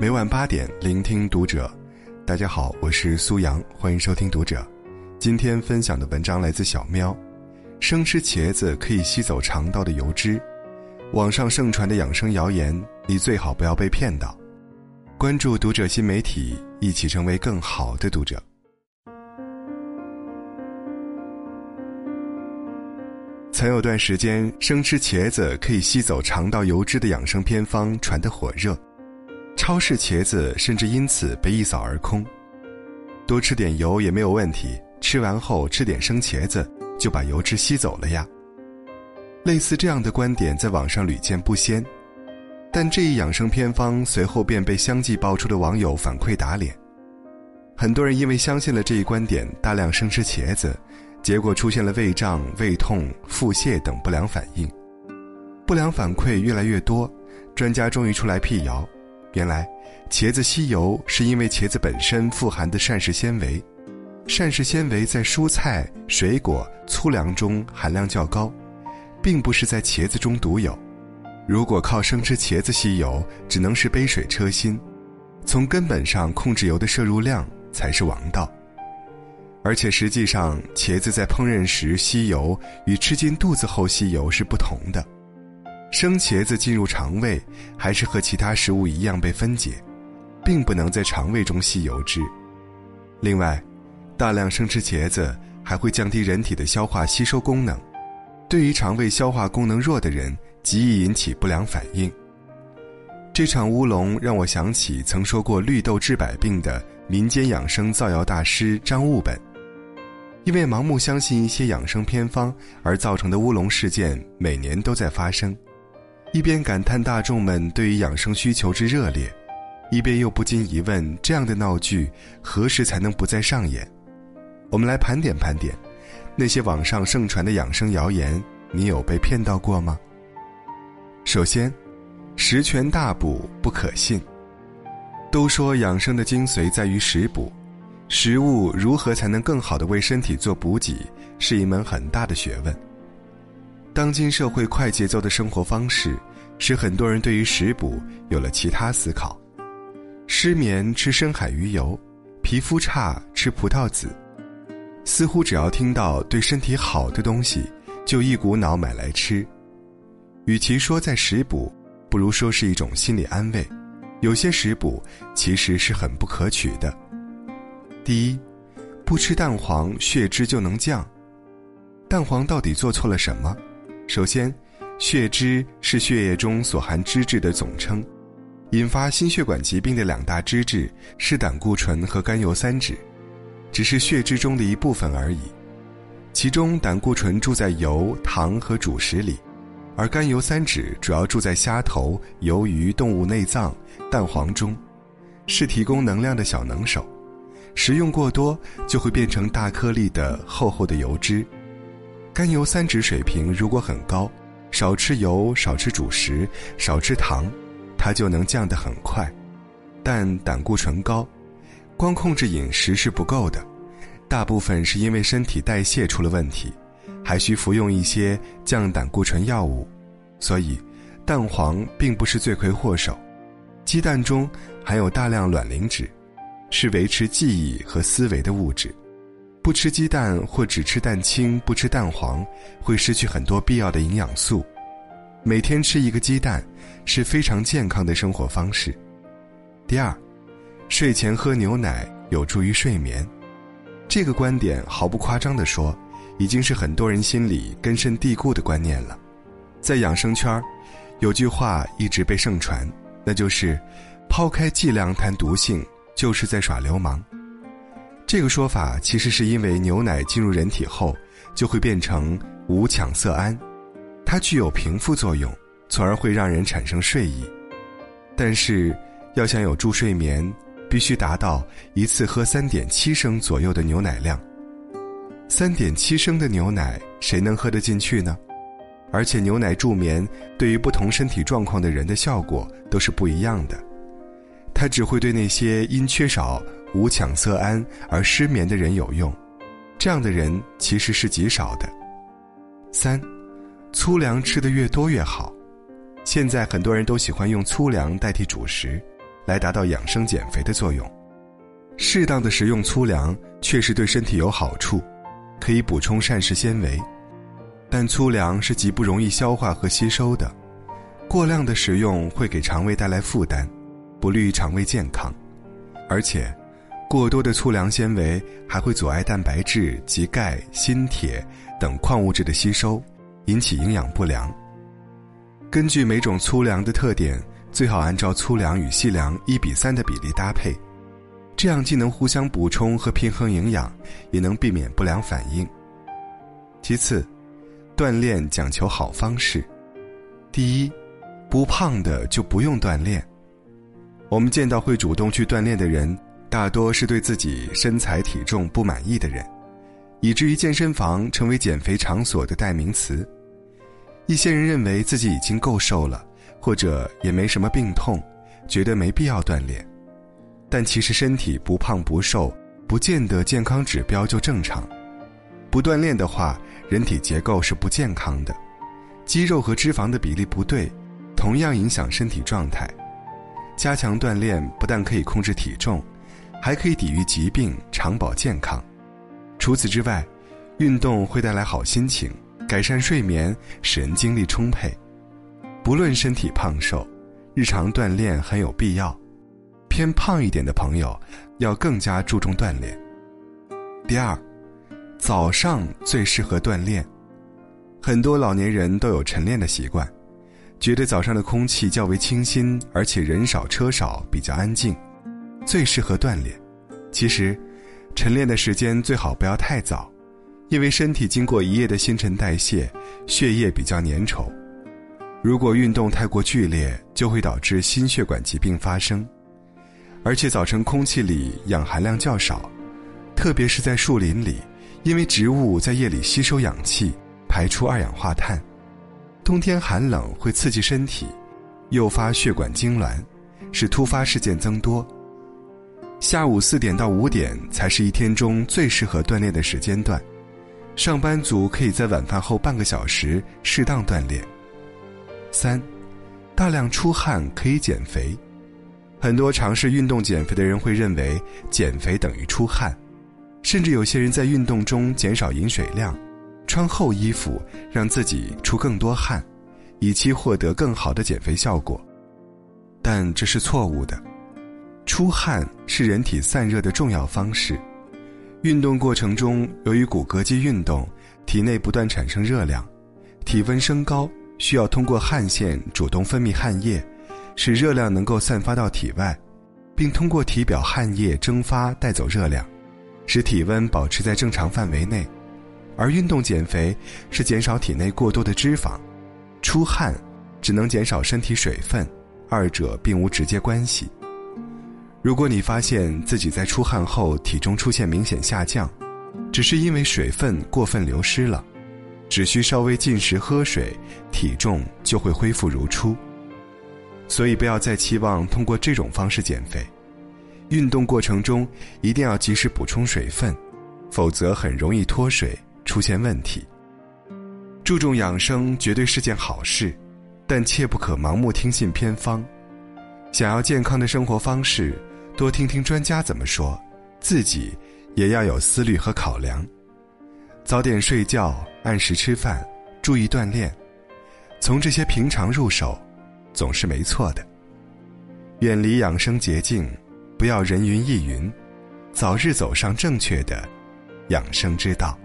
每晚八点，聆听读者。大家好，我是苏阳，欢迎收听读者。今天分享的文章来自小喵。生吃茄子可以吸走肠道的油脂，网上盛传的养生谣言，你最好不要被骗到。关注读者新媒体，一起成为更好的读者。曾有段时间，生吃茄子可以吸走肠道油脂的养生偏方传得火热。超市茄子甚至因此被一扫而空，多吃点油也没有问题，吃完后吃点生茄子就把油脂吸走了呀。类似这样的观点在网上屡见不鲜，但这一养生偏方随后便被相继爆出的网友反馈打脸。很多人因为相信了这一观点，大量生吃茄子，结果出现了胃胀、胃痛、腹泻等不良反应。不良反馈越来越多，专家终于出来辟谣。原来，茄子吸油是因为茄子本身富含的膳食纤维，膳食纤维在蔬菜、水果、粗粮中含量较高，并不是在茄子中独有。如果靠生吃茄子吸油，只能是杯水车薪。从根本上控制油的摄入量才是王道。而且实际上，茄子在烹饪时吸油与吃进肚子后吸油是不同的。生茄子进入肠胃，还是和其他食物一样被分解，并不能在肠胃中吸油脂。另外，大量生吃茄子还会降低人体的消化吸收功能，对于肠胃消化功能弱的人，极易引起不良反应。这场乌龙让我想起曾说过“绿豆治百病”的民间养生造谣大师张悟本，因为盲目相信一些养生偏方而造成的乌龙事件，每年都在发生。一边感叹大众们对于养生需求之热烈，一边又不禁疑问：这样的闹剧何时才能不再上演？我们来盘点盘点，那些网上盛传的养生谣言，你有被骗到过吗？首先，十全大补不可信。都说养生的精髓在于食补，食物如何才能更好的为身体做补给，是一门很大的学问。当今社会快节奏的生活方式，使很多人对于食补有了其他思考。失眠吃深海鱼油，皮肤差吃葡萄籽，似乎只要听到对身体好的东西，就一股脑买来吃。与其说在食补，不如说是一种心理安慰。有些食补其实是很不可取的。第一，不吃蛋黄血脂就能降，蛋黄到底做错了什么？首先，血脂是血液中所含脂质的总称，引发心血管疾病的两大脂质是胆固醇和甘油三酯，只是血脂中的一部分而已。其中，胆固醇住在油、糖和主食里，而甘油三酯主要住在虾头、鱿鱼、动物内脏、蛋黄中，是提供能量的小能手。食用过多，就会变成大颗粒的厚厚的油脂。甘油三酯水平如果很高，少吃油、少吃主食、少吃糖，它就能降得很快。但胆固醇高，光控制饮食是不够的，大部分是因为身体代谢出了问题，还需服用一些降胆固醇药物。所以，蛋黄并不是罪魁祸首。鸡蛋中含有大量卵磷脂，是维持记忆和思维的物质。不吃鸡蛋或只吃蛋清不吃蛋黄，会失去很多必要的营养素。每天吃一个鸡蛋是非常健康的生活方式。第二，睡前喝牛奶有助于睡眠，这个观点毫不夸张地说，已经是很多人心里根深蒂固的观念了。在养生圈有句话一直被盛传，那就是“抛开剂量谈毒性，就是在耍流氓”。这个说法其实是因为牛奶进入人体后就会变成五羟色胺，它具有平复作用，从而会让人产生睡意。但是，要想有助睡眠，必须达到一次喝三点七升左右的牛奶量。三点七升的牛奶谁能喝得进去呢？而且牛奶助眠对于不同身体状况的人的效果都是不一样的，它只会对那些因缺少。无羟色胺而失眠的人有用，这样的人其实是极少的。三，粗粮吃的越多越好。现在很多人都喜欢用粗粮代替主食，来达到养生减肥的作用。适当的食用粗粮确实对身体有好处，可以补充膳食纤维，但粗粮是极不容易消化和吸收的，过量的食用会给肠胃带来负担，不利于肠胃健康，而且，过多的粗粮纤维还会阻碍蛋白质及钙、锌、铁等矿物质的吸收，引起营养不良。根据每种粗粮的特点，最好按照粗粮与细粮一比三的比例搭配，这样既能互相补充和平衡营养，也能避免不良反应。其次，锻炼讲求好方式。第一，不胖的就不用锻炼。我们见到会主动去锻炼的人，大多是对自己身材体重不满意的人，以至于健身房成为减肥场所的代名词。一些人认为自己已经够瘦了，或者也没什么病痛，觉得没必要锻炼。但其实身体不胖不瘦，不见得健康指标就正常。不锻炼的话，人体结构是不健康的，肌肉和脂肪的比例不对，同样影响身体状态。加强锻炼不但可以控制体重，还可以抵御疾病，长保健康。除此之外，运动会带来好心情。改善睡眠，使人精力充沛。不论身体胖瘦，日常锻炼很有必要。偏胖一点的朋友，要更加注重锻炼。第二，早上最适合锻炼。很多老年人都有晨练的习惯，觉得早上的空气较为清新，而且人少车少，比较安静，最适合锻炼。其实，晨练的时间最好不要太早。因为身体经过一夜的新陈代谢，血液比较粘稠，如果运动太过剧烈，就会导致心血管疾病发生。而且早晨空气里氧含量较少，特别是在树林里，因为植物在夜里吸收氧气，排出二氧化碳。冬天寒冷会刺激身体，诱发血管痉挛，使突发事件增多。下午四点到五点才是一天中最适合锻炼的时间段。上班族可以在晚饭后半个小时适当锻炼。三，大量出汗可以减肥。很多尝试运动减肥的人会认为减肥等于出汗，甚至有些人在运动中减少饮水量，穿厚衣服让自己出更多汗，以期获得更好的减肥效果。但这是错误的，出汗是人体散热的重要方式。运动过程中，由于骨骼肌运动，体内不断产生热量，体温升高，需要通过汗腺主动分泌汗液，使热量能够散发到体外，并通过体表汗液蒸发带走热量，使体温保持在正常范围内。而运动减肥是减少体内过多的脂肪，出汗只能减少身体水分，二者并无直接关系。如果你发现自己在出汗后体重出现明显下降，只是因为水分过分流失了，只需稍微进食喝水，体重就会恢复如初。所以不要再期望通过这种方式减肥，运动过程中一定要及时补充水分，否则很容易脱水出现问题。注重养生绝对是件好事，但切不可盲目听信偏方。想要健康的生活方式。多听听专家怎么说，自己也要有思虑和考量。早点睡觉，按时吃饭，注意锻炼，从这些平常入手，总是没错的。远离养生捷径，不要人云亦云，早日走上正确的养生之道。